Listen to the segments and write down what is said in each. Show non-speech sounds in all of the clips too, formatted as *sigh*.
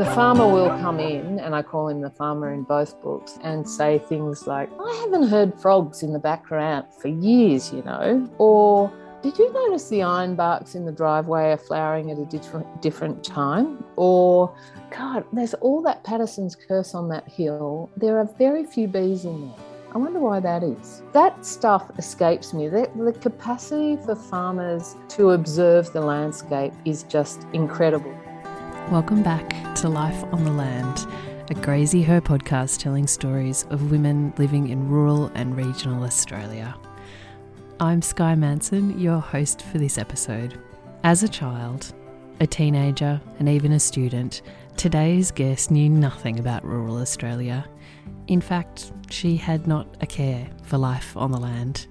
The farmer will come in, and I call him the farmer in both books, and say things like, I haven't heard frogs in the background for years, you know, or did you notice the ironbarks in the driveway are flowering at a different, different time? Or, God, there's all that Paterson's curse on that hill. There are very few bees in there. I wonder why that is. That stuff escapes me. The, the capacity for farmers to observe the landscape is just incredible. Welcome back to Life on the Land, a Graziher podcast telling stories of women living in rural and regional Australia. I'm Sky Manson, your host for this episode. As a child, a teenager, and even a student, today's guest knew nothing about rural Australia. In fact, she had not a care for life on the land.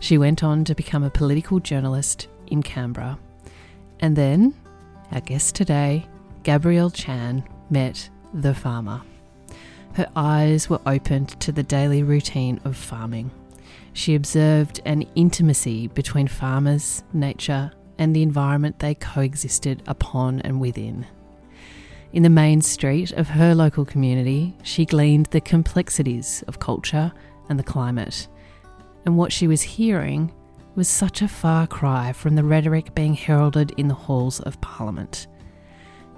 She went on to become a political journalist in Canberra. And then, our guest today, Gabrielle Chan, met the farmer. Her eyes were opened to the daily routine of farming. She observed an intimacy between farmers, nature, and the environment they coexisted upon and within. In the main street of her local community, she gleaned the complexities of culture and the climate. And what she was hearing was such a far cry from the rhetoric being heralded in the halls of Parliament.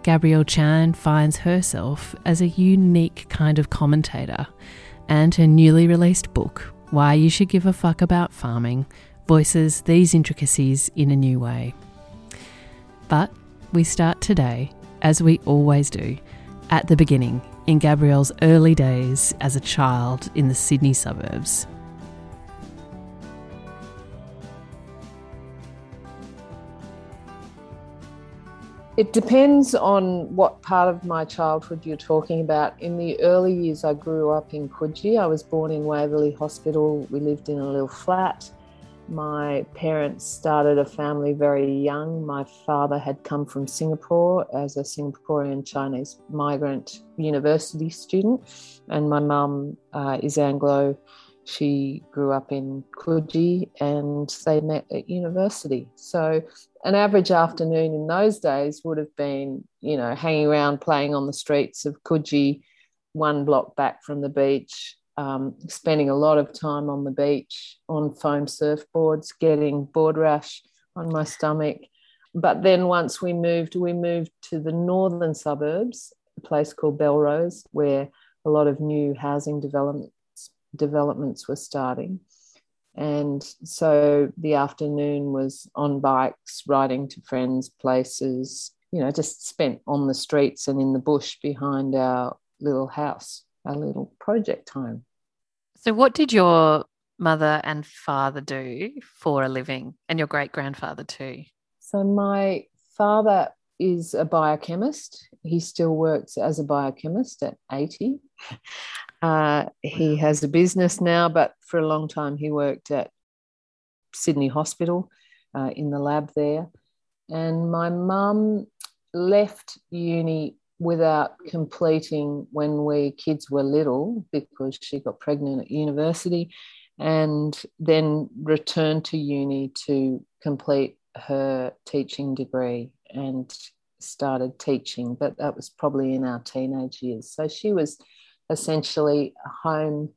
Gabrielle Chan finds herself as a unique kind of commentator, and her newly released book, why You Should Give a Fuck About Farming voices these intricacies in a new way. But we start today, as we always do, at the beginning, in Gabrielle's early days as a child in the Sydney suburbs. It depends on what part of my childhood you're talking about. In the early years, I grew up in Coogee. I was born in Waverley Hospital. We lived in a little flat. My parents started a family very young. My father had come from Singapore as a Singaporean Chinese migrant university student, and my mum uh, is Anglo she grew up in Coogee and they met at university. So, an average afternoon in those days would have been, you know, hanging around playing on the streets of Coogee, one block back from the beach, um, spending a lot of time on the beach on foam surfboards, getting board rash on my stomach. But then once we moved, we moved to the northern suburbs, a place called Belrose, where a lot of new housing development developments were starting. And so the afternoon was on bikes, riding to friends' places, you know, just spent on the streets and in the bush behind our little house, our little project home. So, what did your mother and father do for a living, and your great grandfather too? So, my father is a biochemist. He still works as a biochemist at 80. *laughs* Uh, he has a business now, but for a long time he worked at Sydney Hospital uh, in the lab there. And my mum left uni without completing when we kids were little because she got pregnant at university and then returned to uni to complete her teaching degree and started teaching. But that was probably in our teenage years. So she was essentially a home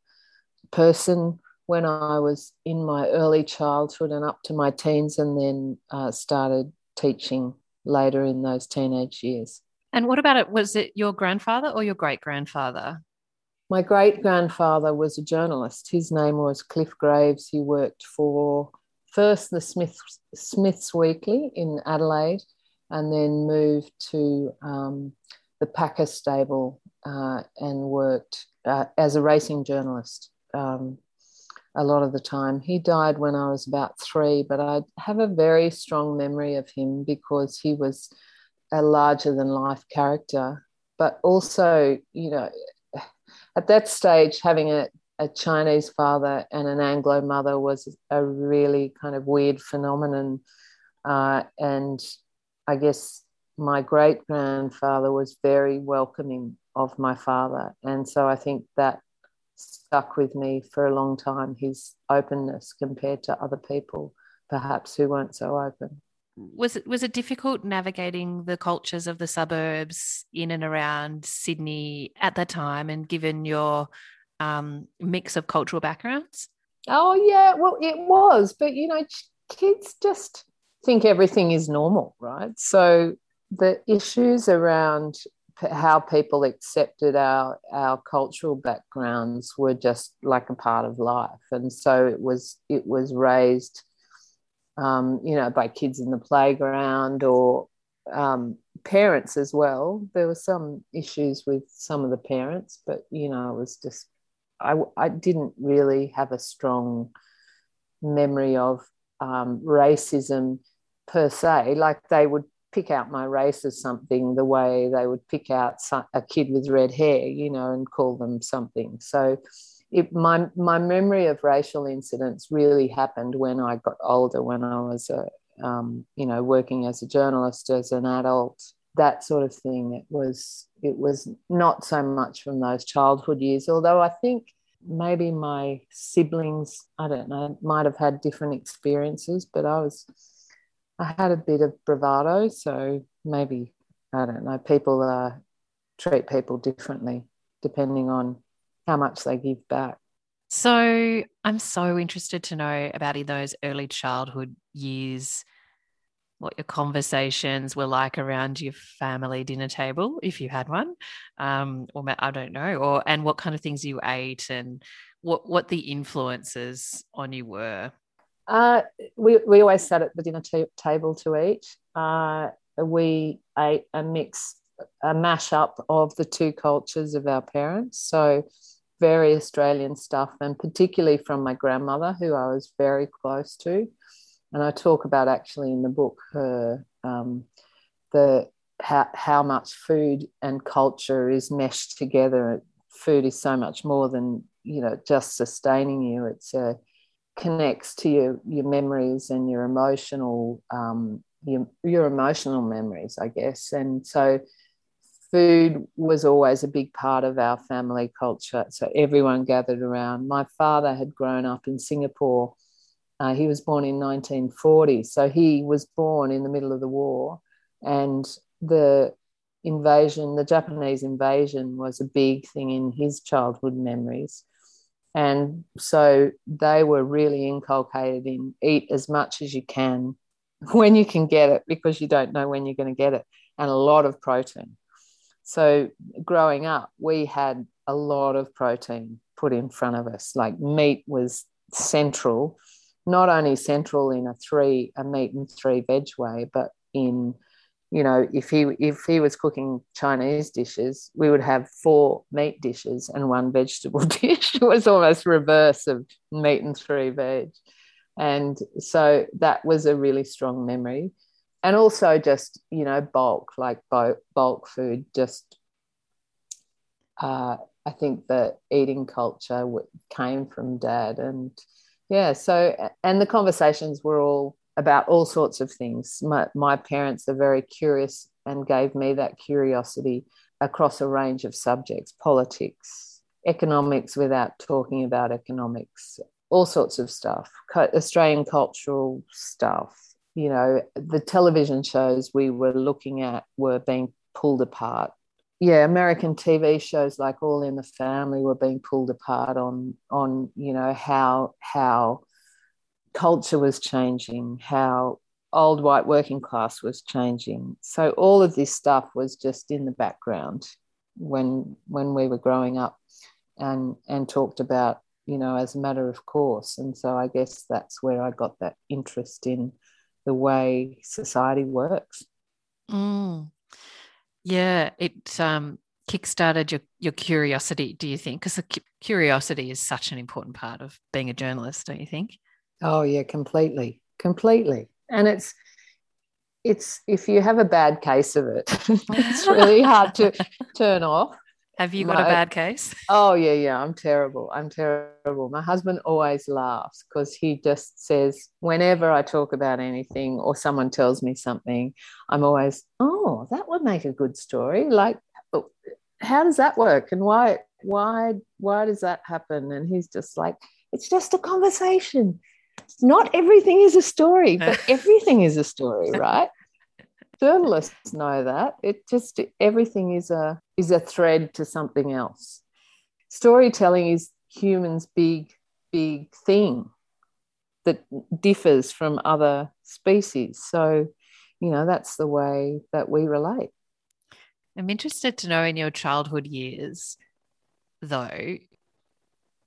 person when I was in my early childhood and up to my teens, and then uh, started teaching later in those teenage years. And what about it? Was it your grandfather or your great grandfather? My great grandfather was a journalist. His name was Cliff Graves. He worked for first the Smiths, Smiths Weekly in Adelaide and then moved to um, the Packer stable uh, and worked uh, as a racing journalist um, a lot of the time. He died when I was about three, but I have a very strong memory of him because he was a larger than life character. But also, you know, at that stage, having a, a Chinese father and an Anglo mother was a really kind of weird phenomenon. Uh, and I guess my great grandfather was very welcoming of my father. And so I think that stuck with me for a long time his openness compared to other people, perhaps who weren't so open. was it was it difficult navigating the cultures of the suburbs in and around Sydney at that time, and given your um, mix of cultural backgrounds? Oh yeah, well it was, but you know, kids just think everything is normal, right? So the issues around how people accepted our our cultural backgrounds were just like a part of life, and so it was it was raised, um, you know, by kids in the playground or um, parents as well. There were some issues with some of the parents, but you know, it was just I I didn't really have a strong memory of um, racism per se. Like they would pick out my race as something the way they would pick out a kid with red hair, you know, and call them something. So it, my, my memory of racial incidents really happened when I got older, when I was, a, um, you know, working as a journalist, as an adult, that sort of thing. It was, it was not so much from those childhood years, although I think maybe my siblings, I don't know, might have had different experiences, but I was I had a bit of bravado, so maybe I don't know. People uh, treat people differently depending on how much they give back. So I'm so interested to know about in those early childhood years, what your conversations were like around your family dinner table, if you had one, um, or I don't know, or and what kind of things you ate and what what the influences on you were. Uh, we, we always sat at the dinner t- table to eat. Uh, we ate a mix, a mashup of the two cultures of our parents. So, very Australian stuff, and particularly from my grandmother, who I was very close to. And I talk about actually in the book her um, the how, how much food and culture is meshed together. Food is so much more than you know just sustaining you. It's a connects to your your memories and your emotional um, your, your emotional memories, I guess. And so food was always a big part of our family culture. So everyone gathered around. My father had grown up in Singapore. Uh, he was born in 1940. So he was born in the middle of the war. And the invasion, the Japanese invasion, was a big thing in his childhood memories. And so they were really inculcated in eat as much as you can *laughs* when you can get it because you don't know when you're going to get it, and a lot of protein. So growing up, we had a lot of protein put in front of us. Like meat was central, not only central in a three a meat and three veg way, but in you know, if he if he was cooking Chinese dishes, we would have four meat dishes and one *laughs* vegetable dish. it was almost reverse of meat and three veg, and so that was a really strong memory. And also just you know bulk like bulk food. Just uh, I think the eating culture came from dad, and yeah. So and the conversations were all about all sorts of things. My, my parents are very curious and gave me that curiosity across a range of subjects politics, economics without talking about economics, all sorts of stuff, Australian cultural stuff. You know, the television shows we were looking at were being pulled apart. Yeah, American TV shows like All in the Family were being pulled apart on on you know how how culture was changing, how old white working class was changing. So all of this stuff was just in the background when when we were growing up and and talked about, you know, as a matter of course. And so I guess that's where I got that interest in the way society works. Mm. Yeah, it um kickstarted your your curiosity, do you think? Because curiosity is such an important part of being a journalist, don't you think? Oh yeah, completely, completely. And it's it's if you have a bad case of it, *laughs* it's really hard to turn off. Have you got My, a bad case? Oh yeah, yeah. I'm terrible. I'm terrible. My husband always laughs because he just says whenever I talk about anything or someone tells me something, I'm always, oh, that would make a good story. Like, oh, how does that work? And why, why, why does that happen? And he's just like, it's just a conversation not everything is a story, but *laughs* everything is a story, right? Journalists know that. It just everything is a is a thread to something else. Storytelling is humans' big, big thing that differs from other species. So, you know, that's the way that we relate. I'm interested to know in your childhood years, though,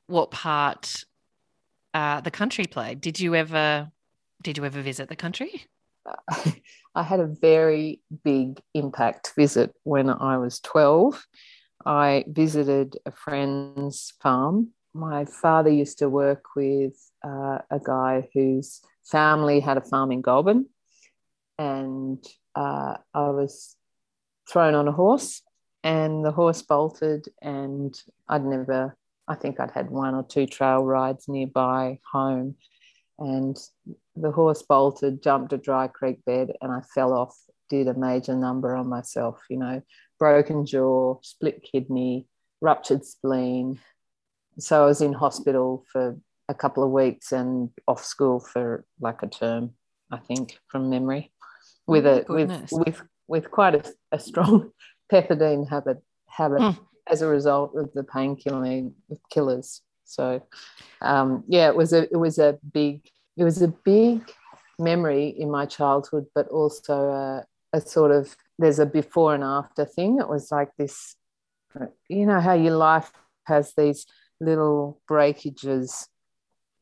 what part uh, the country play. Did you ever did you ever visit the country? *laughs* I had a very big impact visit when I was 12. I visited a friend's farm. My father used to work with uh, a guy whose family had a farm in Goulburn, and uh, I was thrown on a horse, and the horse bolted, and I'd never I think I'd had one or two trail rides nearby home. And the horse bolted, jumped a dry creek bed, and I fell off, did a major number on myself, you know, broken jaw, split kidney, ruptured spleen. So I was in hospital for a couple of weeks and off school for like a term, I think, from memory, with oh a with with with quite a, a strong *laughs* pethidine habit habit. Mm as a result of the painkilling killers. So um, yeah, it was a it was a big it was a big memory in my childhood, but also a, a sort of there's a before and after thing. It was like this, you know, how your life has these little breakages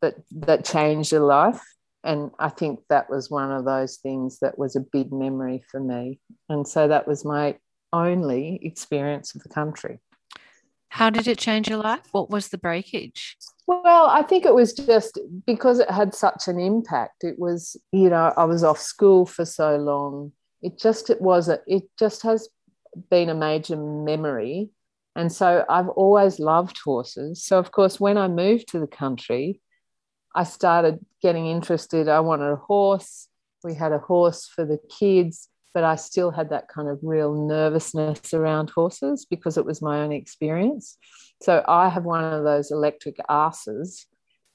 that that change your life. And I think that was one of those things that was a big memory for me. And so that was my only experience of the country. How did it change your life? What was the breakage? Well, I think it was just because it had such an impact. It was, you know, I was off school for so long. It just it was a, it just has been a major memory. And so I've always loved horses. So of course when I moved to the country, I started getting interested. I wanted a horse. We had a horse for the kids but I still had that kind of real nervousness around horses because it was my own experience. So I have one of those electric asses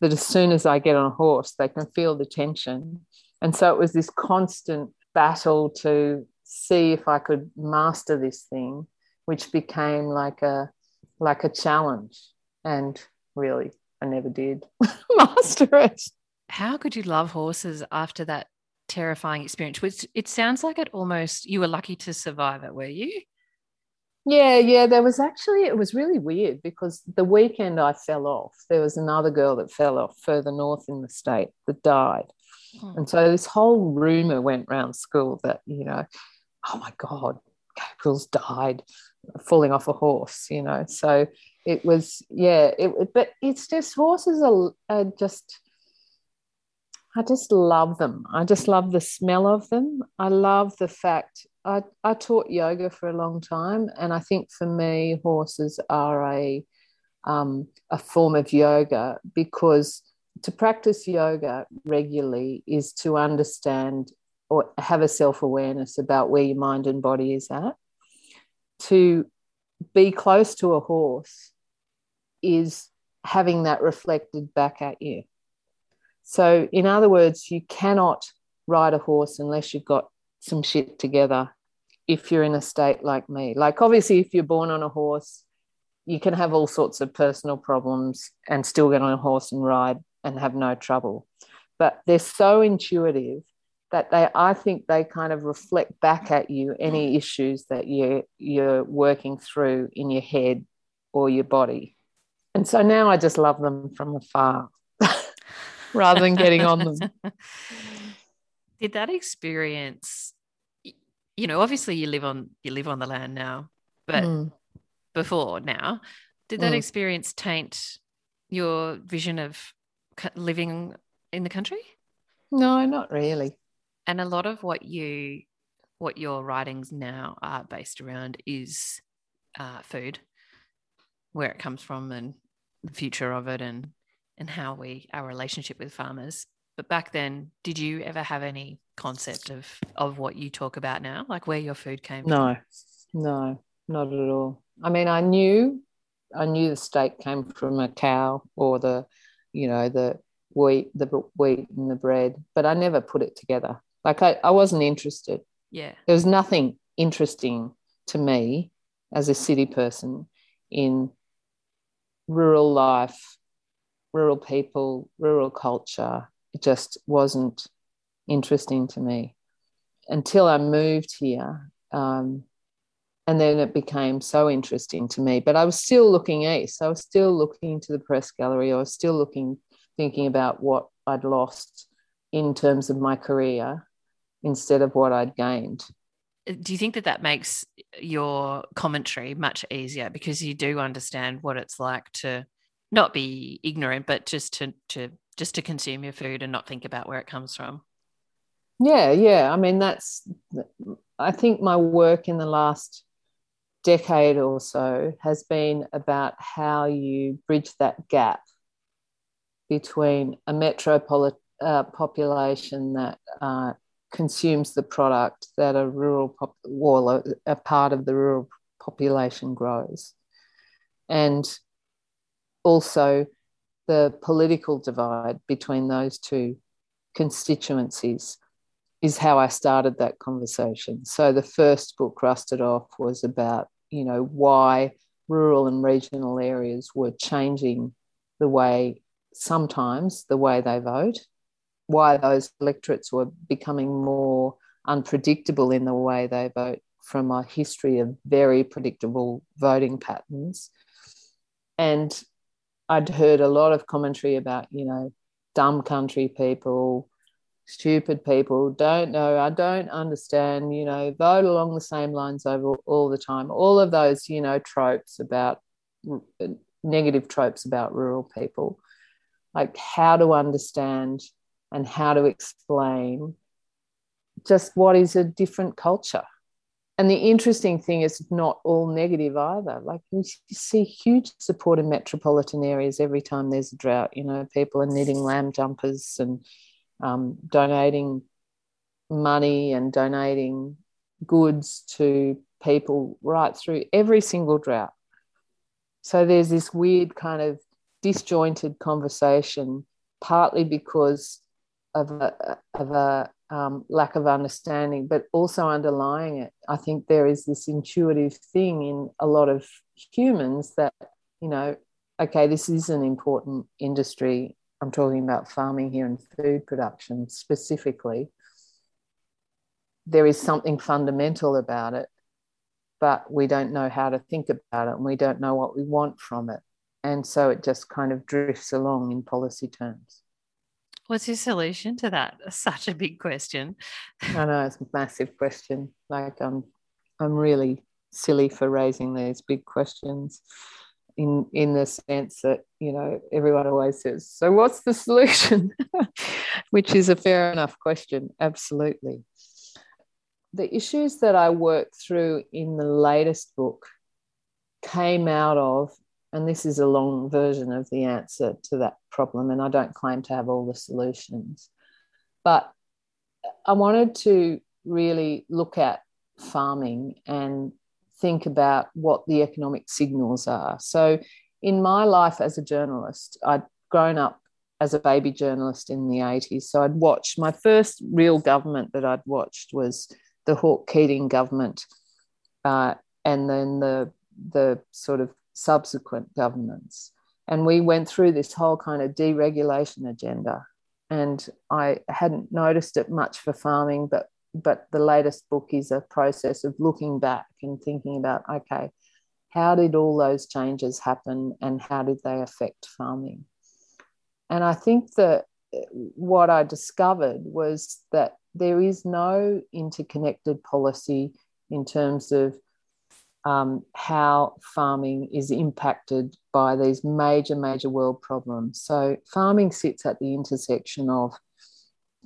that as soon as I get on a horse, they can feel the tension. And so it was this constant battle to see if I could master this thing, which became like a like a challenge. And really, I never did *laughs* master it. How could you love horses after that terrifying experience which it sounds like it almost you were lucky to survive it were you? Yeah yeah there was actually it was really weird because the weekend i fell off there was another girl that fell off further north in the state that died. Hmm. and so this whole rumor went around school that you know oh my god gabriel's died falling off a horse you know? So it was yeah it, but it's just horses are, are just I just love them. I just love the smell of them. I love the fact I, I taught yoga for a long time, and I think for me, horses are a um, a form of yoga because to practice yoga regularly is to understand or have a self awareness about where your mind and body is at. To be close to a horse is having that reflected back at you. So, in other words, you cannot ride a horse unless you've got some shit together if you're in a state like me. Like, obviously, if you're born on a horse, you can have all sorts of personal problems and still get on a horse and ride and have no trouble. But they're so intuitive that they, I think, they kind of reflect back at you any issues that you you're working through in your head or your body. And so now I just love them from afar rather than getting on them. *laughs* Did that experience, you know, obviously you live on you live on the land now, but mm. before now, did that mm. experience taint your vision of living in the country? No, not really. And a lot of what you what your writings now are based around is uh, food, where it comes from, and the future of it, and and how we our relationship with farmers but back then did you ever have any concept of of what you talk about now like where your food came no from? no no not at all i mean i knew i knew the steak came from a cow or the you know the wheat, the wheat and the bread, but I never put it together. Like I, I wasn't interested. Yeah. There was nothing interesting to me as a city person in rural life, rural people, rural culture. It just wasn't interesting to me until I moved here. Um, and then it became so interesting to me. But I was still looking east. I was still looking to the press gallery. I was still looking, thinking about what I'd lost in terms of my career instead of what I'd gained. Do you think that that makes your commentary much easier because you do understand what it's like to not be ignorant, but just to to just to consume your food and not think about where it comes from? Yeah, yeah. I mean, that's. I think my work in the last decade or so has been about how you bridge that gap between a metropolitan uh, population that uh, consumes the product that a rural pop- well, a, a part of the rural population grows, and also the political divide between those two constituencies is how I started that conversation. So the first book, Rusted Off, was about you know why rural and regional areas were changing the way sometimes the way they vote why those electorates were becoming more unpredictable in the way they vote from a history of very predictable voting patterns and i'd heard a lot of commentary about you know dumb country people stupid people. Don't know. I don't understand you know vote along the same lines over all the time. All of those you know tropes about negative tropes about rural people. Like how to understand and how to explain just what is a different culture and the interesting thing is not all negative either like you see huge support in metropolitan areas every time there's a drought you know people are knitting lamb jumpers and um, donating money and donating goods to people right through every single drought. So there's this weird kind of disjointed conversation, partly because of a, of a um, lack of understanding, but also underlying it, I think there is this intuitive thing in a lot of humans that, you know, okay, this is an important industry I'm talking about farming here and food production specifically, there is something fundamental about it, but we don't know how to think about it and we don't know what we want from it. And so it just kind of drifts along in policy terms. What's your solution to that? Such a big question. I know it's a massive question. Like I'm, I'm really silly for raising these big questions in in the sense that you know everyone always says so what's the solution *laughs* which is a fair enough question absolutely the issues that i worked through in the latest book came out of and this is a long version of the answer to that problem and i don't claim to have all the solutions but i wanted to really look at farming and think about what the economic signals are. So, in my life as a journalist, I'd grown up as a baby journalist in the 80s. So, I'd watched my first real government that I'd watched was the Hawke Keating government, uh, and then the, the sort of subsequent governments. And we went through this whole kind of deregulation agenda. And I hadn't noticed it much for farming, but but the latest book is a process of looking back and thinking about okay how did all those changes happen and how did they affect farming and i think that what i discovered was that there is no interconnected policy in terms of um, how farming is impacted by these major, major world problems. So, farming sits at the intersection of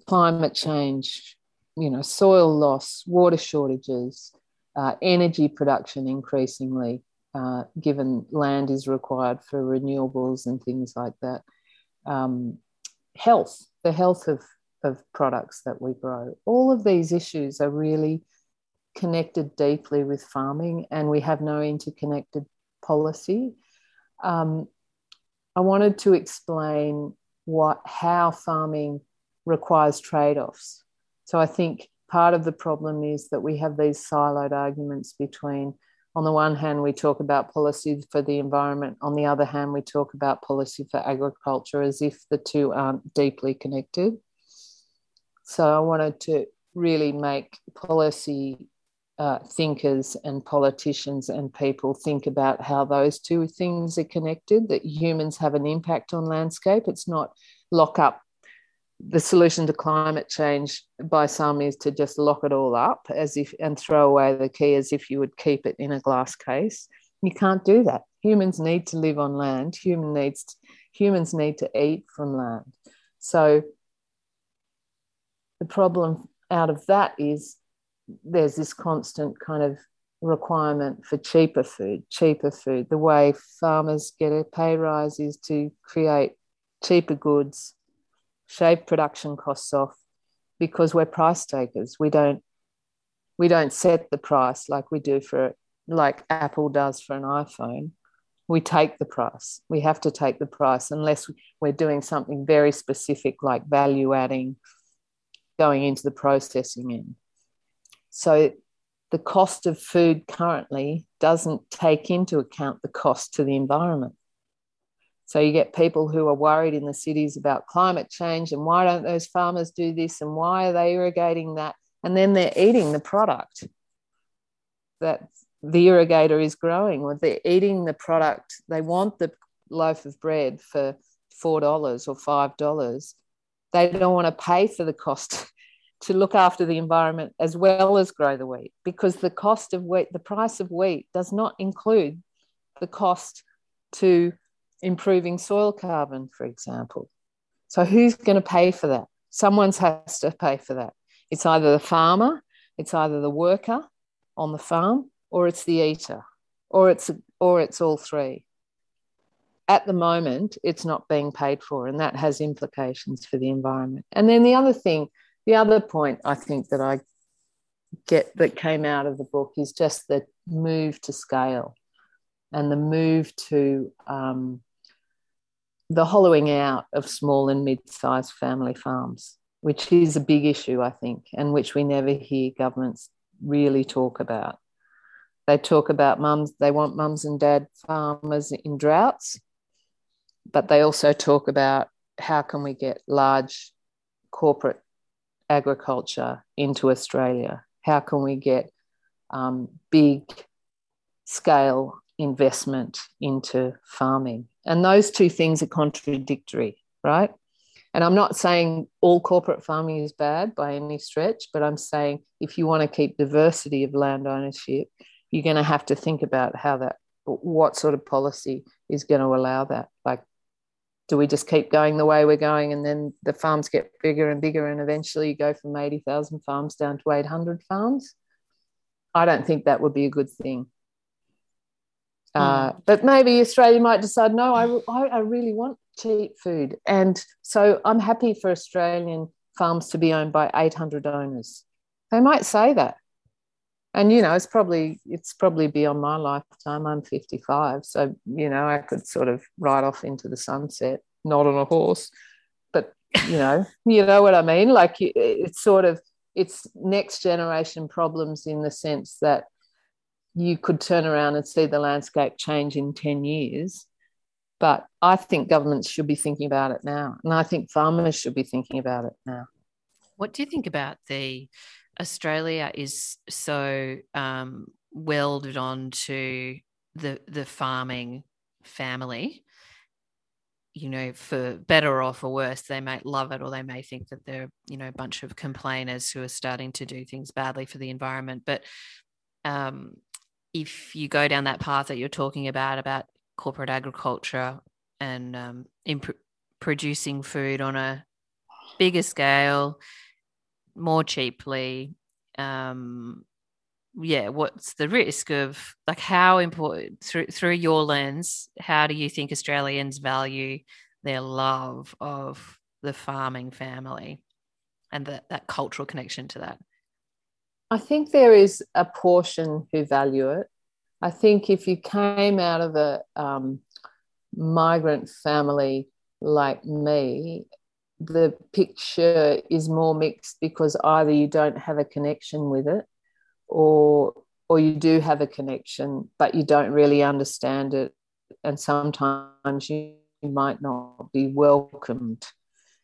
climate change, you know, soil loss, water shortages, uh, energy production increasingly, uh, given land is required for renewables and things like that. Um, health, the health of, of products that we grow. All of these issues are really connected deeply with farming, and we have no interconnected policy. Um, I wanted to explain what how farming requires trade-offs. So I think part of the problem is that we have these siloed arguments between on the one hand we talk about policy for the environment on the other hand we talk about policy for agriculture as if the two aren't deeply connected so i wanted to really make policy uh, thinkers and politicians and people think about how those two things are connected, that humans have an impact on landscape. It's not lock up. The solution to climate change by some is to just lock it all up as if and throw away the key as if you would keep it in a glass case. You can't do that. Humans need to live on land. Human needs to, humans need to eat from land. So the problem out of that is there's this constant kind of requirement for cheaper food, cheaper food. The way farmers get a pay rise is to create cheaper goods, shave production costs off, because we're price takers. We don't we don't set the price like we do for like Apple does for an iPhone. We take the price. We have to take the price unless we're doing something very specific like value adding, going into the processing end. So the cost of food currently doesn't take into account the cost to the environment. So you get people who are worried in the cities about climate change and why don't those farmers do this and why are they irrigating that? And then they're eating the product that the irrigator is growing, or they're eating the product. They want the loaf of bread for $4 or $5. They don't want to pay for the cost to look after the environment as well as grow the wheat because the cost of wheat, the price of wheat does not include the cost to improving soil carbon, for example. So, who's going to pay for that? Someone has to pay for that. It's either the farmer, it's either the worker on the farm, or it's the eater, or it's, or it's all three. At the moment, it's not being paid for, and that has implications for the environment. And then the other thing the other point I think that I get that came out of the book is just the move to scale and the move to um, the hollowing out of small and mid-sized family farms, which is a big issue, I think, and which we never hear governments really talk about. They talk about mums, they want mums and dad farmers in droughts, but they also talk about how can we get large corporate agriculture into Australia? How can we get um, big scale investment into farming? And those two things are contradictory, right? And I'm not saying all corporate farming is bad by any stretch, but I'm saying if you want to keep diversity of land ownership, you're going to have to think about how that, what sort of policy is going to allow that. Like do we just keep going the way we're going and then the farms get bigger and bigger and eventually you go from 80,000 farms down to 800 farms? I don't think that would be a good thing. Mm. Uh, but maybe Australia might decide, no, I, I, I really want cheap food. And so I'm happy for Australian farms to be owned by 800 owners. They might say that. And you know, it's probably it's probably beyond my lifetime. I'm 55, so you know, I could sort of ride off into the sunset, not on a horse, but you know, *laughs* you know what I mean. Like it's sort of it's next generation problems in the sense that you could turn around and see the landscape change in 10 years. But I think governments should be thinking about it now. And I think farmers should be thinking about it now. What do you think about the Australia is so um, welded onto the the farming family you know, for better or for worse, they may love it or they may think that they're, you know, a bunch of complainers who are starting to do things badly for the environment. But um, if you go down that path that you're talking about, about corporate agriculture and um, imp- producing food on a bigger scale, more cheaply, um, yeah what's the risk of like how important through through your lens how do you think australians value their love of the farming family and that that cultural connection to that? I think there is a portion who value it. I think if you came out of a um, migrant family like me, the picture is more mixed because either you don't have a connection with it or or you do have a connection but you don't really understand it. And sometimes you might not be welcomed.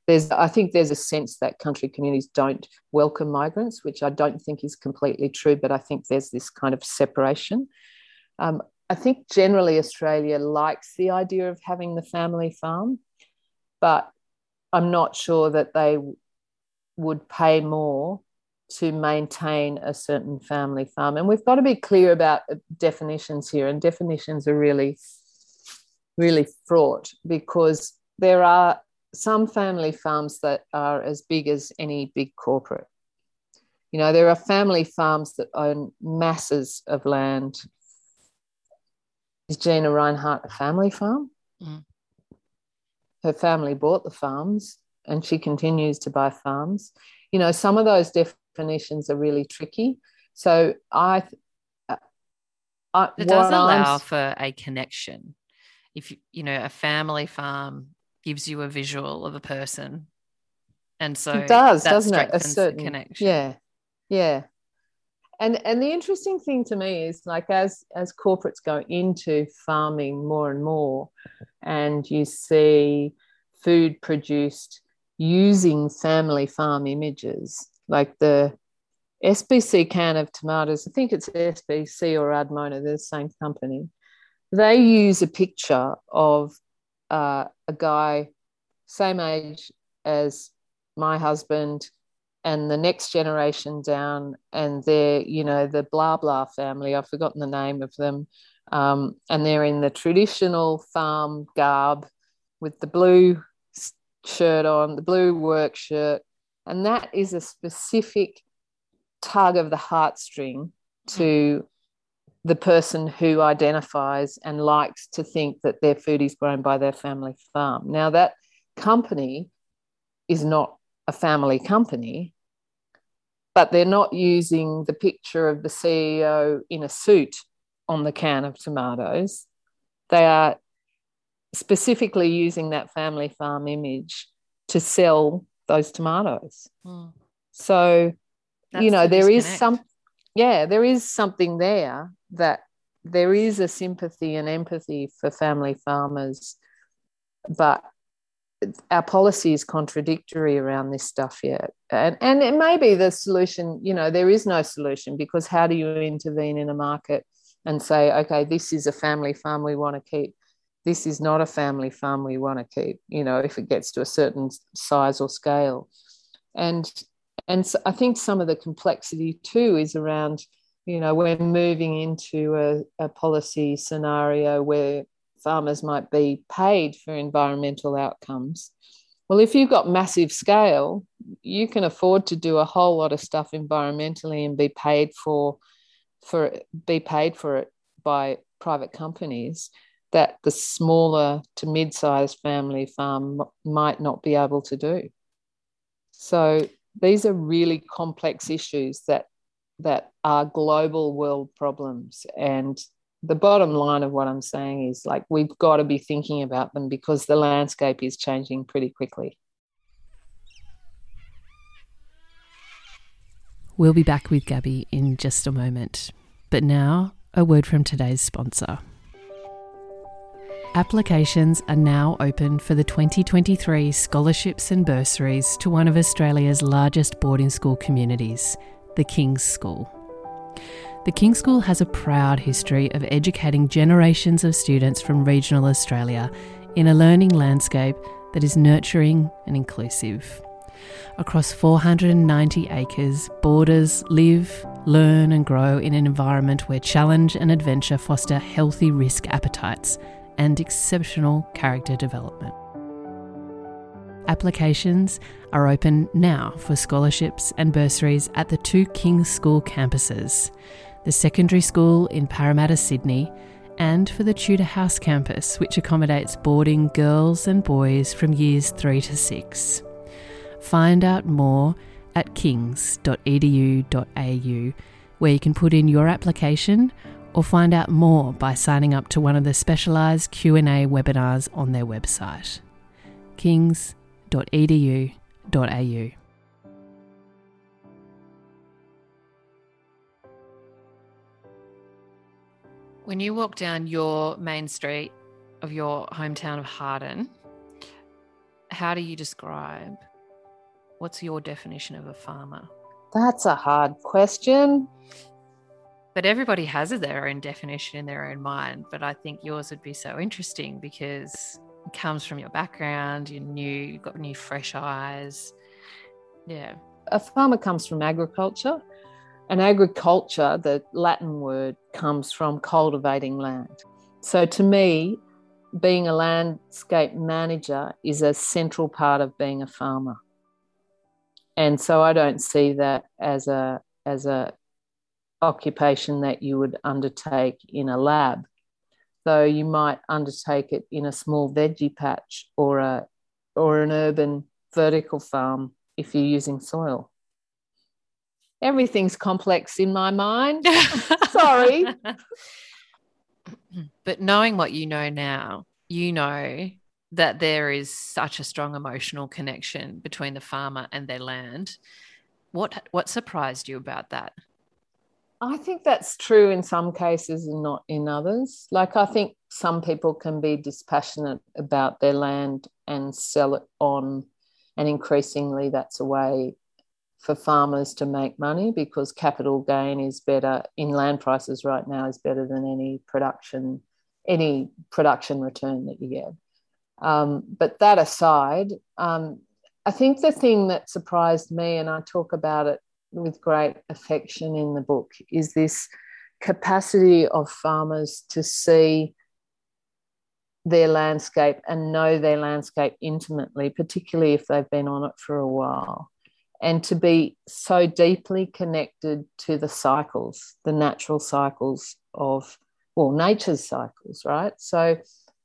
There's i think there's a sense that country communities don't welcome migrants which i don't think is completely true but i think there's this kind of separation. Um, i think generally australia likes the idea of having the family farm but I'm not sure that they would pay more to maintain a certain family farm. And we've got to be clear about definitions here, and definitions are really, really fraught because there are some family farms that are as big as any big corporate. You know, there are family farms that own masses of land. Is Gina Rinehart a family farm? Mm her family bought the farms and she continues to buy farms. You know, some of those definitions are really tricky. So I, uh, I it does allow I'm, for a connection. If you know a family farm gives you a visual of a person, and so it does, doesn't it? A certain connection. Yeah, yeah. And and the interesting thing to me is like as as corporates go into farming more and more, and you see food produced using family farm images, like the SPC can of tomatoes, I think it's SPC or Ardmona, they're the same company. They use a picture of uh, a guy, same age as my husband, and the next generation down, and they're, you know, the blah blah family, I've forgotten the name of them. Um, and they're in the traditional farm garb with the blue shirt on, the blue work shirt. And that is a specific tug of the heartstring to the person who identifies and likes to think that their food is grown by their family farm. Now, that company is not a family company, but they're not using the picture of the CEO in a suit on the can of tomatoes. They are specifically using that family farm image to sell those tomatoes. Mm. So, That's you know, the there disconnect. is some, yeah, there is something there that there is a sympathy and empathy for family farmers, but our policy is contradictory around this stuff yet. And, and it may be the solution, you know, there is no solution because how do you intervene in a market and say, okay, this is a family farm we want to keep? this is not a family farm we want to keep you know if it gets to a certain size or scale and and so i think some of the complexity too is around you know we're moving into a, a policy scenario where farmers might be paid for environmental outcomes well if you've got massive scale you can afford to do a whole lot of stuff environmentally and be paid for for be paid for it by private companies that the smaller to mid-sized family farm might not be able to do. So these are really complex issues that that are global world problems and the bottom line of what I'm saying is like we've got to be thinking about them because the landscape is changing pretty quickly. We'll be back with Gabby in just a moment. But now, a word from today's sponsor. Applications are now open for the 2023 scholarships and bursaries to one of Australia's largest boarding school communities, the King's School. The King School has a proud history of educating generations of students from regional Australia in a learning landscape that is nurturing and inclusive. Across 490 acres, boarders live, learn, and grow in an environment where challenge and adventure foster healthy risk appetites and exceptional character development. Applications are open now for scholarships and bursaries at the two King's School campuses the secondary school in Parramatta, Sydney, and for the Tudor House campus, which accommodates boarding girls and boys from years 3 to 6. Find out more at kings.edu.au, where you can put in your application or find out more by signing up to one of the specialised Q&A webinars on their website. kings.edu.au. When you walk down your main street of your hometown of Harden, how do you describe what's your definition of a farmer? That's a hard question. But everybody has their own definition in their own mind. But I think yours would be so interesting because it comes from your background, you're new, you've got new fresh eyes. Yeah. A farmer comes from agriculture. And agriculture, the Latin word, comes from cultivating land. So to me, being a landscape manager is a central part of being a farmer. And so I don't see that as a as a occupation that you would undertake in a lab. Though you might undertake it in a small veggie patch or a or an urban vertical farm if you're using soil everything's complex in my mind. *laughs* Sorry. But knowing what you know now, you know that there is such a strong emotional connection between the farmer and their land. What what surprised you about that? I think that's true in some cases and not in others. Like I think some people can be dispassionate about their land and sell it on and increasingly that's a way for farmers to make money because capital gain is better in land prices right now is better than any production any production return that you get. Um, but that aside, um, I think the thing that surprised me, and I talk about it with great affection in the book, is this capacity of farmers to see their landscape and know their landscape intimately, particularly if they've been on it for a while and to be so deeply connected to the cycles, the natural cycles of, well, nature's cycles, right? So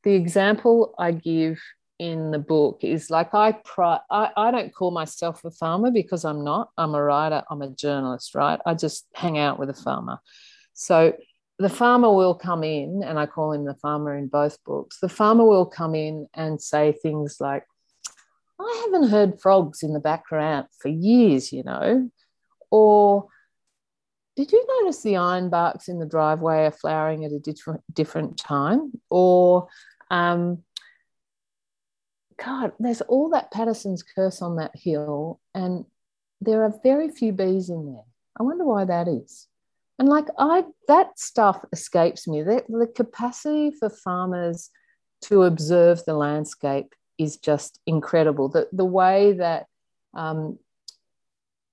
the example I give in the book is like I, pri- I I don't call myself a farmer because I'm not. I'm a writer. I'm a journalist, right? I just hang out with a farmer. So the farmer will come in, and I call him the farmer in both books. The farmer will come in and say things like, I haven't heard frogs in the background for years, you know. Or did you notice the ironbarks in the driveway are flowering at a different different time? Or um, God, there's all that Paterson's curse on that hill, and there are very few bees in there. I wonder why that is. And like I, that stuff escapes me. That the capacity for farmers to observe the landscape is just incredible. The, the way that um,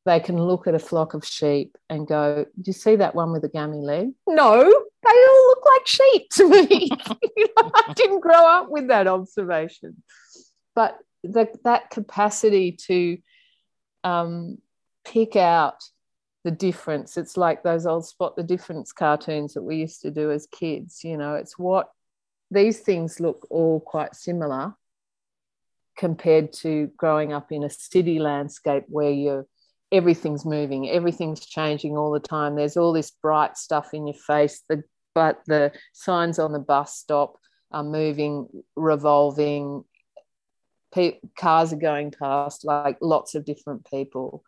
they can look at a flock of sheep and go, Do you see that one with the gammy leg? No, they all look like sheep to me. *laughs* I didn't grow up with that observation. But the, that capacity to um, pick out the difference, it's like those old spot the difference cartoons that we used to do as kids. You know, it's what these things look all quite similar compared to growing up in a city landscape where you're everything's moving everything's changing all the time. There's all this bright stuff in your face the but the signs on the bus stop are moving revolving. Pe- cars are going past like lots of different people.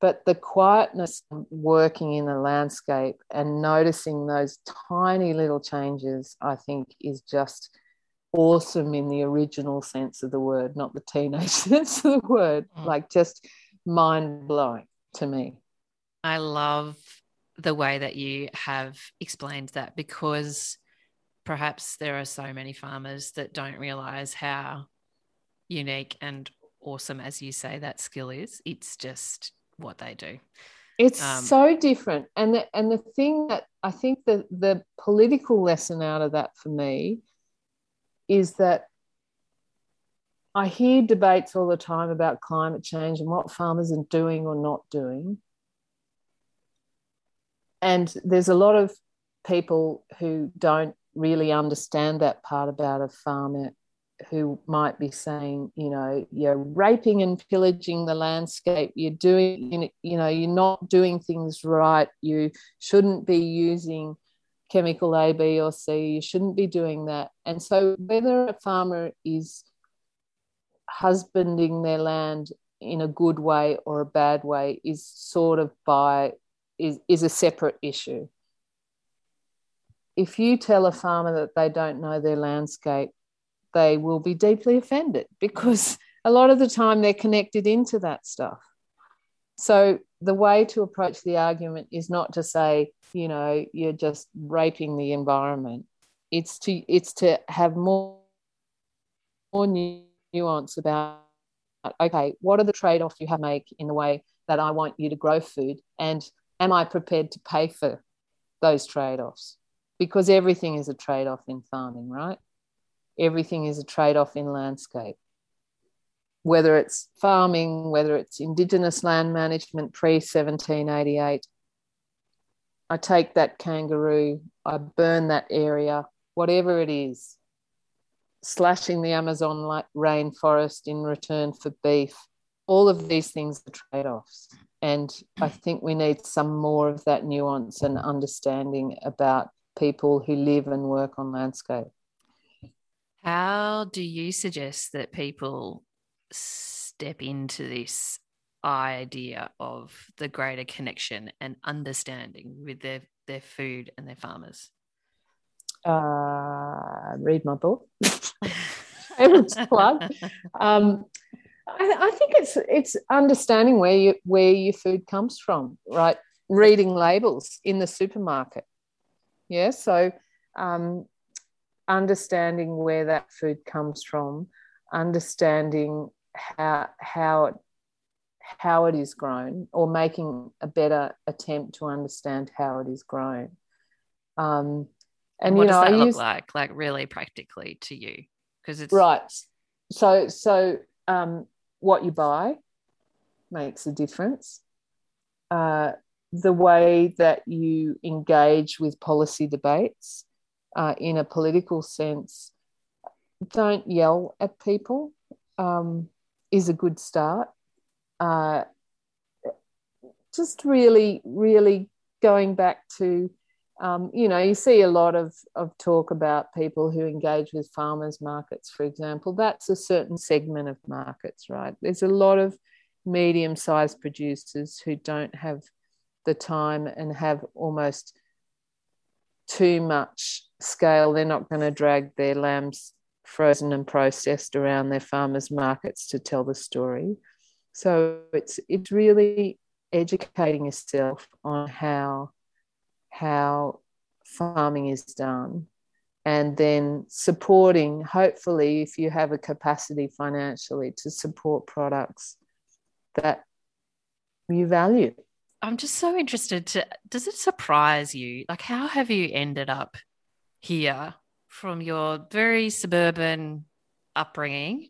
But the quietness working in the landscape and noticing those tiny little changes i think is just awesome in the original sense of the word, not the teenage *laughs* sense of the word. Mm. Like just mind blowing to me. I love the way that you have explained that because perhaps there are so many farmers that don't realize how unique and awesome, as you say, that skill is. It's just what they do. It's um, so different. And the, and the thing that I think the, the political lesson out of that for me is that I hear debates all the time about climate change and what farmers are doing or not doing. And there's a lot of people who don't really understand that part about a farmer who might be saying, you know, you're raping and pillaging the landscape, you're doing, you know, you're not doing things right, you shouldn't be using chemical A, B, or C. You shouldn't be doing that. And so, whether a farmer is husbanding their land in a good way or a bad way is sort of by is, is a separate issue. If you tell a farmer that they don't know their landscape, they will be deeply offended because *laughs* a lot of the time they're connected into that stuff. So the way to approach the argument is not to say, you know, you're just raping the environment. It's to it's to have more more nuance about okay, what are the trade-offs you have to make in the way that I want you to grow food and am I prepared to pay for those trade-offs? Because everything is a trade-off in farming, right? Everything is a trade-off in landscape whether it's farming, whether it's Indigenous land management pre 1788. I take that kangaroo, I burn that area, whatever it is, slashing the Amazon rainforest in return for beef. All of these things are trade offs. And I think we need some more of that nuance and understanding about people who live and work on landscape. How do you suggest that people step into this idea of the greater connection and understanding with their, their food and their farmers? Uh, read my book. *laughs* *laughs* Shameless plug. Um, I, I, think it's it's understanding where you where your food comes from, right? Reading labels in the supermarket. Yeah, so um, understanding where that food comes from, understanding how how it how it is grown or making a better attempt to understand how it is grown. Um, and what you know, does that I look use, like like really practically to you? Because it's right. So so um, what you buy makes a difference. Uh, the way that you engage with policy debates uh, in a political sense don't yell at people. Um, is a good start. Uh, just really, really going back to, um, you know, you see a lot of, of talk about people who engage with farmers markets, for example. That's a certain segment of markets, right? There's a lot of medium sized producers who don't have the time and have almost too much scale. They're not going to drag their lambs frozen and processed around their farmers markets to tell the story. So it's it's really educating yourself on how how farming is done and then supporting hopefully if you have a capacity financially to support products that you value. I'm just so interested to does it surprise you? Like how have you ended up here from your very suburban upbringing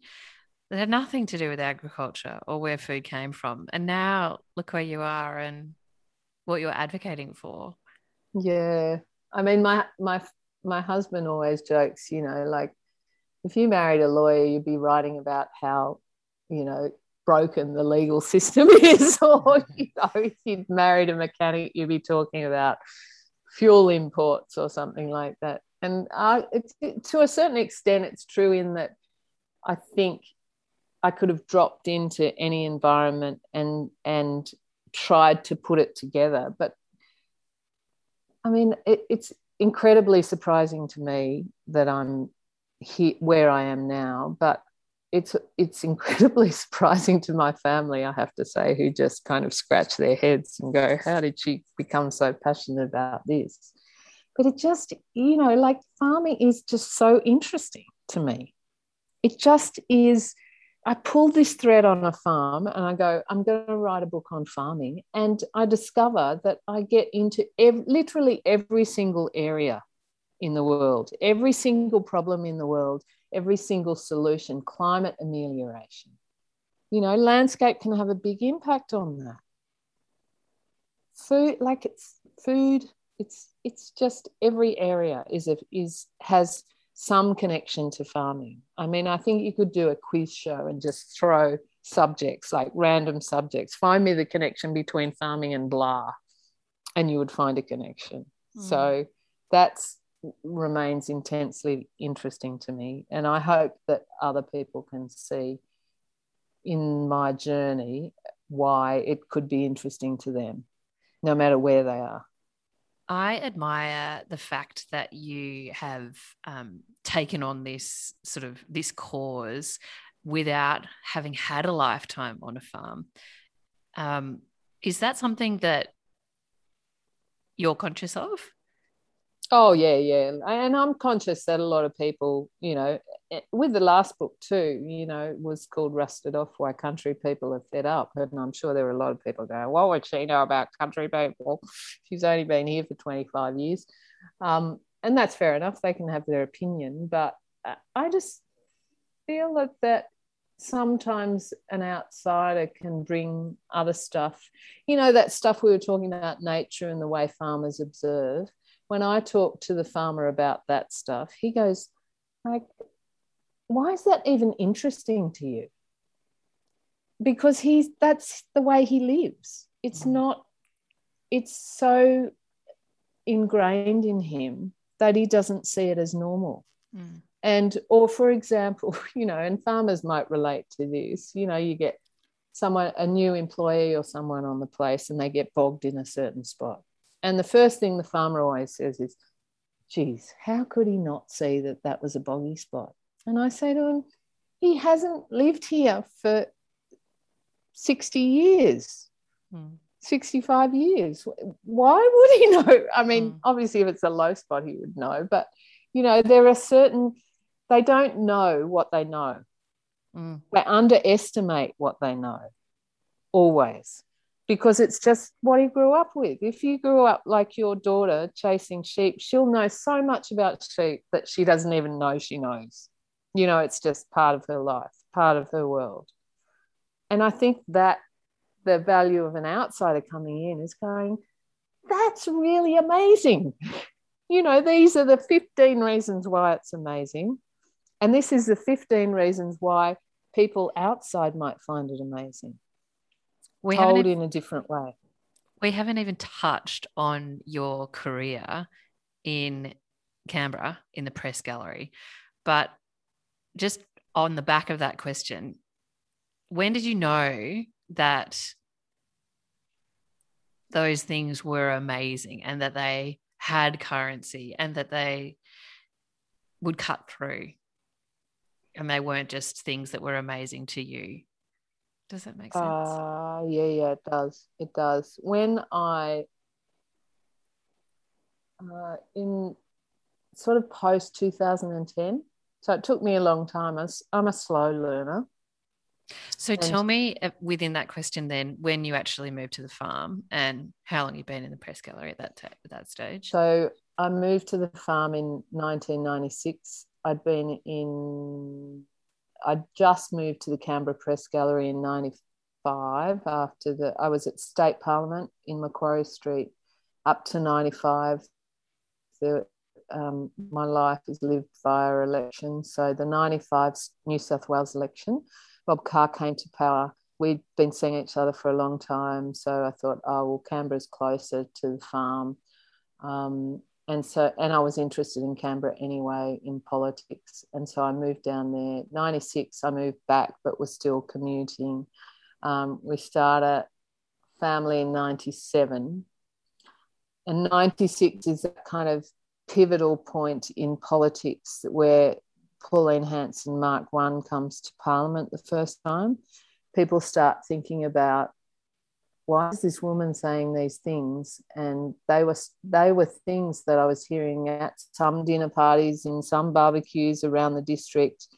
that had nothing to do with agriculture or where food came from. And now look where you are and what you're advocating for. Yeah. I mean my my my husband always jokes, you know, like if you married a lawyer, you'd be writing about how, you know, broken the legal *laughs* system is, or mm-hmm. you know, if you'd married a mechanic, you'd be talking about fuel imports or something like that and uh, to a certain extent, it's true in that I think I could have dropped into any environment and and tried to put it together. But I mean, it, it's incredibly surprising to me that I'm here where I am now. But it's it's incredibly *laughs* surprising to my family, I have to say, who just kind of scratch their heads and go, "How did she become so passionate about this?" But it just you know like farming is just so interesting to me. It just is i pull this thread on a farm and i go i'm going to write a book on farming. And i discover that i get into ev- literally every single area in the world every single problem in the world every single solution climate amelioration. You know landscape can have a big impact on that. Food like it's food it's it's just every area is a, is has some connection to farming. I mean, I think you could do a quiz show and just throw subjects like random subjects. Find me the connection between farming and blah, and you would find a connection. Mm. So that's remains intensely interesting to me, and I hope that other people can see in my journey why it could be interesting to them, no matter where they are. I admire the fact that you have um, taken on this sort of this cause without having had a lifetime on a farm. Um, is that something that you're conscious of? Oh yeah, yeah, and I'm conscious that a lot of people, you know, with the last book too, you know, was called "Rusted Off: Why Country People Are Fed Up," and I'm sure there were a lot of people going, "What would she know about country people? She's only been here for 25 years," um, and that's fair enough. They can have their opinion, but uh, I just feel that that sometimes an outsider can bring other stuff, you know, that stuff we were talking about, nature and the way farmers observe when I talk to the farmer about that stuff, he goes, like, why is that even interesting to you? Because he's that's the way he lives. It's mm. not, it's so ingrained in him that he doesn't see it as normal. Mm. And, or for example, *laughs* you know, and farmers might relate to this, you know, you get someone, a new employee or someone on the place, and they get bogged in a certain spot and the first thing the farmer always says is, geez, how could he not see that that was a boggy spot? And I say to him, he hasn't lived here for 60 years, mm. 65 years. Why would he *laughs* know? I mean, mm. obviously, if it's a low spot, he would know, but you know, there are certain, they don't know what they know. Mm. They underestimate what they know always because it's just what he grew up with. If you grew up like your daughter chasing sheep, she'll know so much about sheep that she doesn't even know she knows. You know, it's just part of her life, part of her world. And I think that the value of an outsider coming in is going, that's really amazing. You know, these are the 15 reasons why it's amazing. And this is the 15 reasons why people outside might find it amazing we told even, in a different way. We haven't even touched on your career in Canberra in the press gallery, but just on the back of that question, when did you know that those things were amazing and that they had currency and that they would cut through and they weren't just things that were amazing to you does that make sense? Uh, yeah, yeah, it does. It does. When I, uh, in sort of post 2010, so it took me a long time. I'm a slow learner. So and tell me uh, within that question then when you actually moved to the farm and how long you've been in the press gallery at that, t- at that stage. So I moved to the farm in 1996. I'd been in I just moved to the Canberra Press Gallery in 95 after the, I was at State Parliament in Macquarie Street up to 95. The, um, my life is lived via elections. So the 95 New South Wales election, Bob Carr came to power. We'd been seeing each other for a long time. So I thought, oh, well, Canberra's closer to the farm. Um, and so and I was interested in Canberra anyway in politics and so I moved down there 96 I moved back but was still commuting um, we started family in 97 and 96 is that kind of pivotal point in politics where Pauline Hanson Mark One comes to Parliament the first time people start thinking about why is this woman saying these things? And they were they were things that i was hearing at some dinner parties in some barbecues around the district.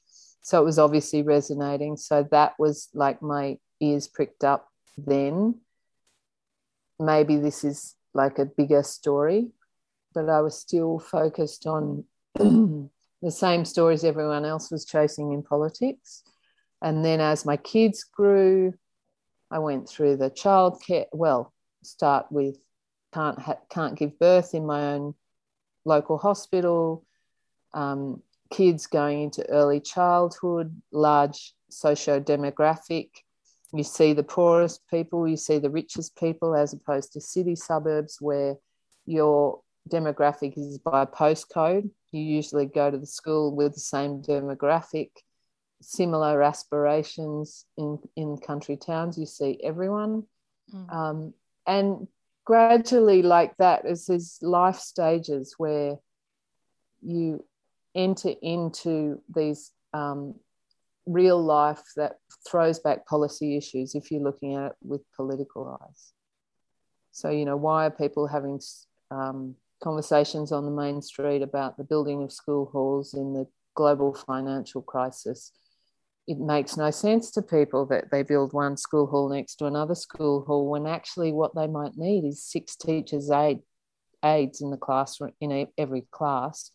So it was obviously resonating. So that was like my ears pricked up then. Maybe this is like a bigger story but i was still focused on *clears throat* the same stories everyone else was chasing in politics and then as my kids grew I went through the childcare. Well, start with can't ha- can't give birth in my own local hospital. Um, kids going into early childhood, large socio demographic. You see the poorest people, you see the richest people, as opposed to city suburbs where your demographic is by postcode. You usually go to the school with the same demographic. similar aspirations in, in country towns. You see everyone. Mm. Um, and gradually, like that, as there's life stages where you enter into these um, real life that throws back policy issues if you're looking at it with political eyes. So, you know, why are people having um, conversations on the main street about the building of school halls in the global financial crisis? It makes no sense to people that they build one school hall next to another school hall when actually what they might need is six teachers' aid, aides in the classroom in every class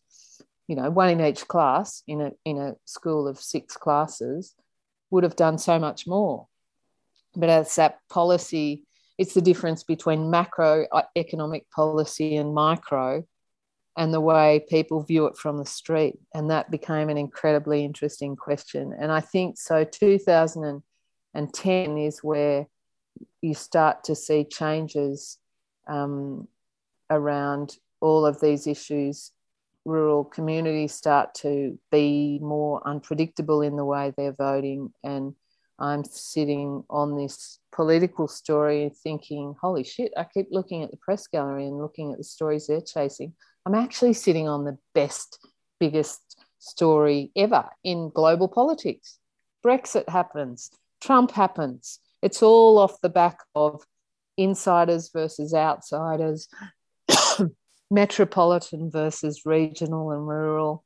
you know, one in each class in a in a school of six classes would have done so much more. But as that policy, it's the difference between macro uh, economic policy and micro, and the way people view it from the street. And that became an incredibly interesting question. And I think so. 2010 is where you start to see changes um, around all of these issues rural communities start to be more unpredictable in the way they're voting. And I'm sitting on this political story thinking, holy shit, I keep looking at the press gallery and looking at the stories they're chasing. I'm actually sitting on the best, biggest story ever in global politics. Brexit happens, Trump happens. It's all off the back of insiders versus outsiders, *coughs* metropolitan versus regional and rural.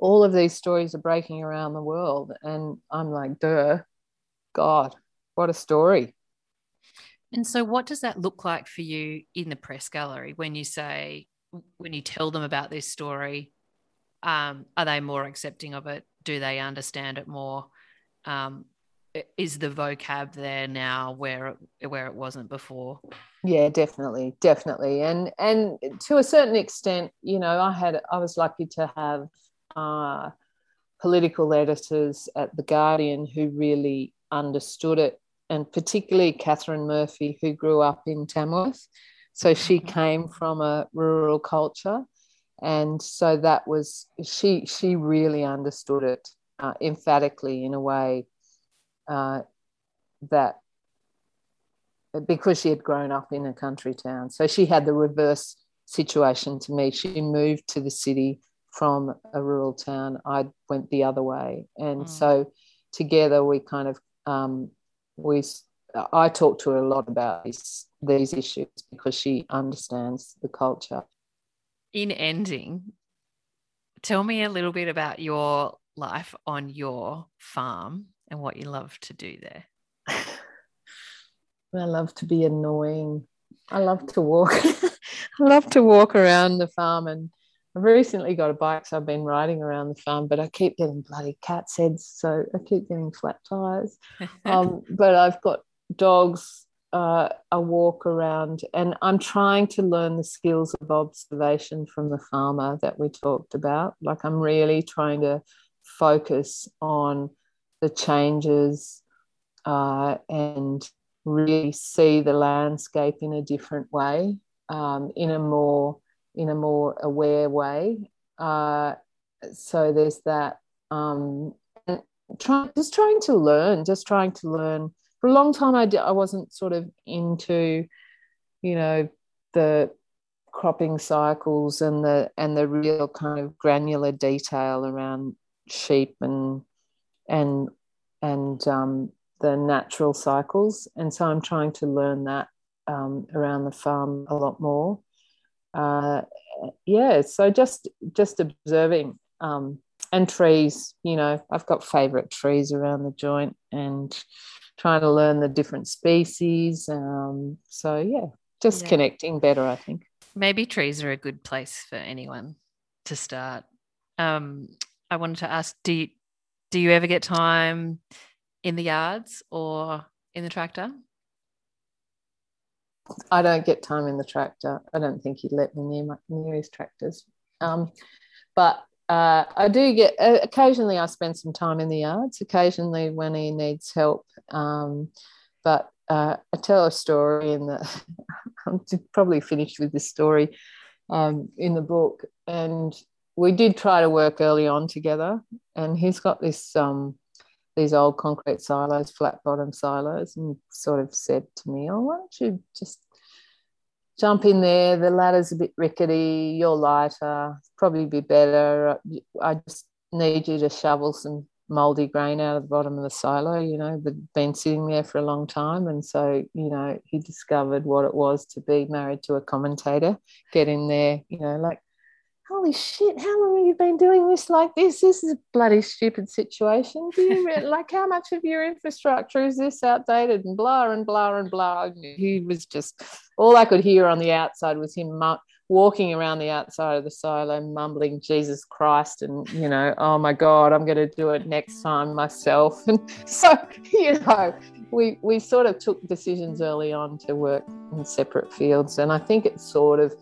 All of these stories are breaking around the world. And I'm like, duh, God, what a story. And so, what does that look like for you in the press gallery when you say, when you tell them about this story? Um, are they more accepting of it? Do they understand it more? Um, is the vocab there now where it, where it wasn't before? Yeah, definitely, definitely, and and to a certain extent, you know, I had I was lucky to have uh, political editors at the Guardian who really understood it, and particularly Katharine Murphy, who grew up in Tamworth, so she came from a rural culture, and so that was she she really understood it uh, emphatically in a way uh, that because she had grown up in a country town. So she had the reverse situation to me. She moved to the city from a rural town. I went the other way. And mm. so together we kind of, um, we, I talked to her a lot about this, these issues because she understands the culture. In ending, tell me a little bit about your life on your farm and what you love to do there. *laughs* I love to be annoying. I love to walk. *laughs* *laughs* I love to walk around the farm and I've recently got a bike, so I've been riding around the farm, but I keep getting bloody cat's heads, so I keep getting flat tires. um, *laughs* but I've got dogs. Uh, I walk around, and I'm trying to learn the skills of observation from the farmer that we talked about. Like I'm really trying to focus on the changes uh, and really see the landscape in a different way, um, in a more in a more aware way. Uh, so there's that. Um, just trying to learn, just trying to learn. For a long time, I I wasn't sort of into, you know, the cropping cycles and the and the real kind of granular detail around sheep and and and um, the natural cycles. And so I'm trying to learn that um, around the farm a lot more. Uh, yeah, so just just observing um, and trees. You know, I've got favourite trees around the joint and trying to learn the different species. Um, so yeah, just yeah. connecting better. I think maybe trees are a good place for anyone to start. Um, I wanted to ask: Do you, do you ever get time in the yards or in the tractor? I don't get time in the tractor. I don't think he'd let me near my, near his tractors. Um, but uh, I do get uh, occasionally. I spend some time in the yards. Occasionally, when he needs help. Um, but uh, I tell a story in the. *laughs* I'm probably finished with this story um, in the book, and we did try to work early on together and he's got this um, these old concrete silos, flat bottom silos, and sort of said to me, "Oh, why don't you just jump in there? The ladder's a bit rickety. You're lighter. Probably be better. I just need you to shovel some moldy grain out of the bottom of the silo. You know, they'd been sitting there for a long time, and so you know he discovered what it was to be married to a commentator. Get in there, you know, like holy shit, how long have you been doing this like this? This is a bloody stupid situation. Do you re- *laughs* like how much of your infrastructure is this outdated and blah and blah and blah? He was just all I could hear on the outside was him mu- walking around the outside of the silo, mumbling Jesus Christ and you know, oh my God, I'm going to do it next mm. time myself. *laughs* And so you know, we we sort of took decisions early on to work in separate fields, and I think it's sort of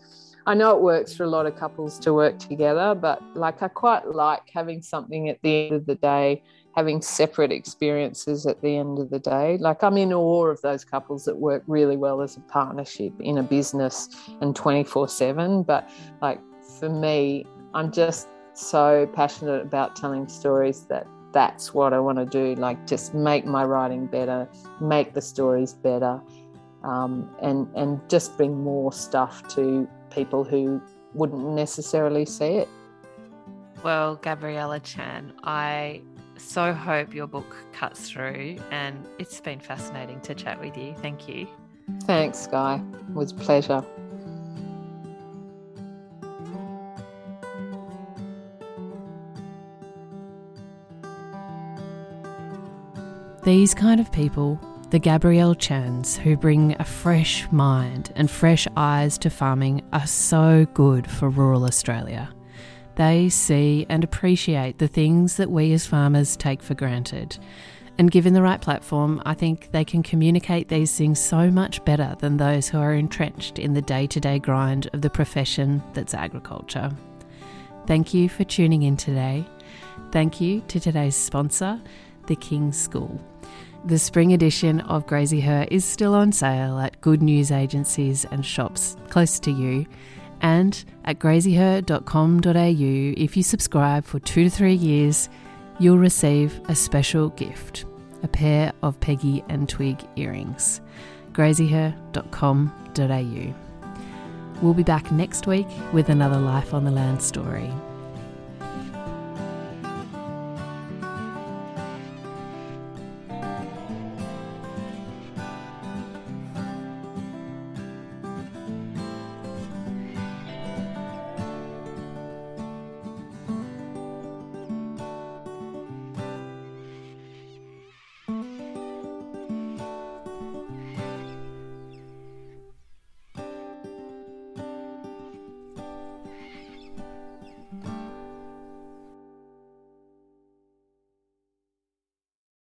I know it works for a lot of couples to work together, but like I quite like having something at the end of the day, having separate experiences at the end of the day. Like I'm in awe of those couples that work really well as a partnership in a business and 24 7. But like for me, I'm just so passionate about telling stories that that's what I want to do. Like just make my writing better, make the stories better. Um, and and just bring more stuff to people who wouldn't necessarily see it. Well, Gabriella Chan, I so hope your book cuts through, and it's been fascinating to chat with you. Thank you. Thanks, Guy. It was a pleasure. These kind of people the Gabrielle Chans, who bring a fresh mind and fresh eyes to farming, are so good for rural Australia. They see and appreciate the things that we as farmers take for granted. And given the right platform, I think they can communicate these things so much better than those who are entrenched in the day to day grind of the profession that's agriculture. Thank you for tuning in today. Thank you to today's sponsor, the King's School. The spring edition of Graziher is still on sale at good news agencies and shops close to you. And at graziher.com.au, if you subscribe for two to three years, you'll receive a special gift a pair of Peggy and Twig earrings. graziher.com.au. We'll be back next week with another Life on the Land story.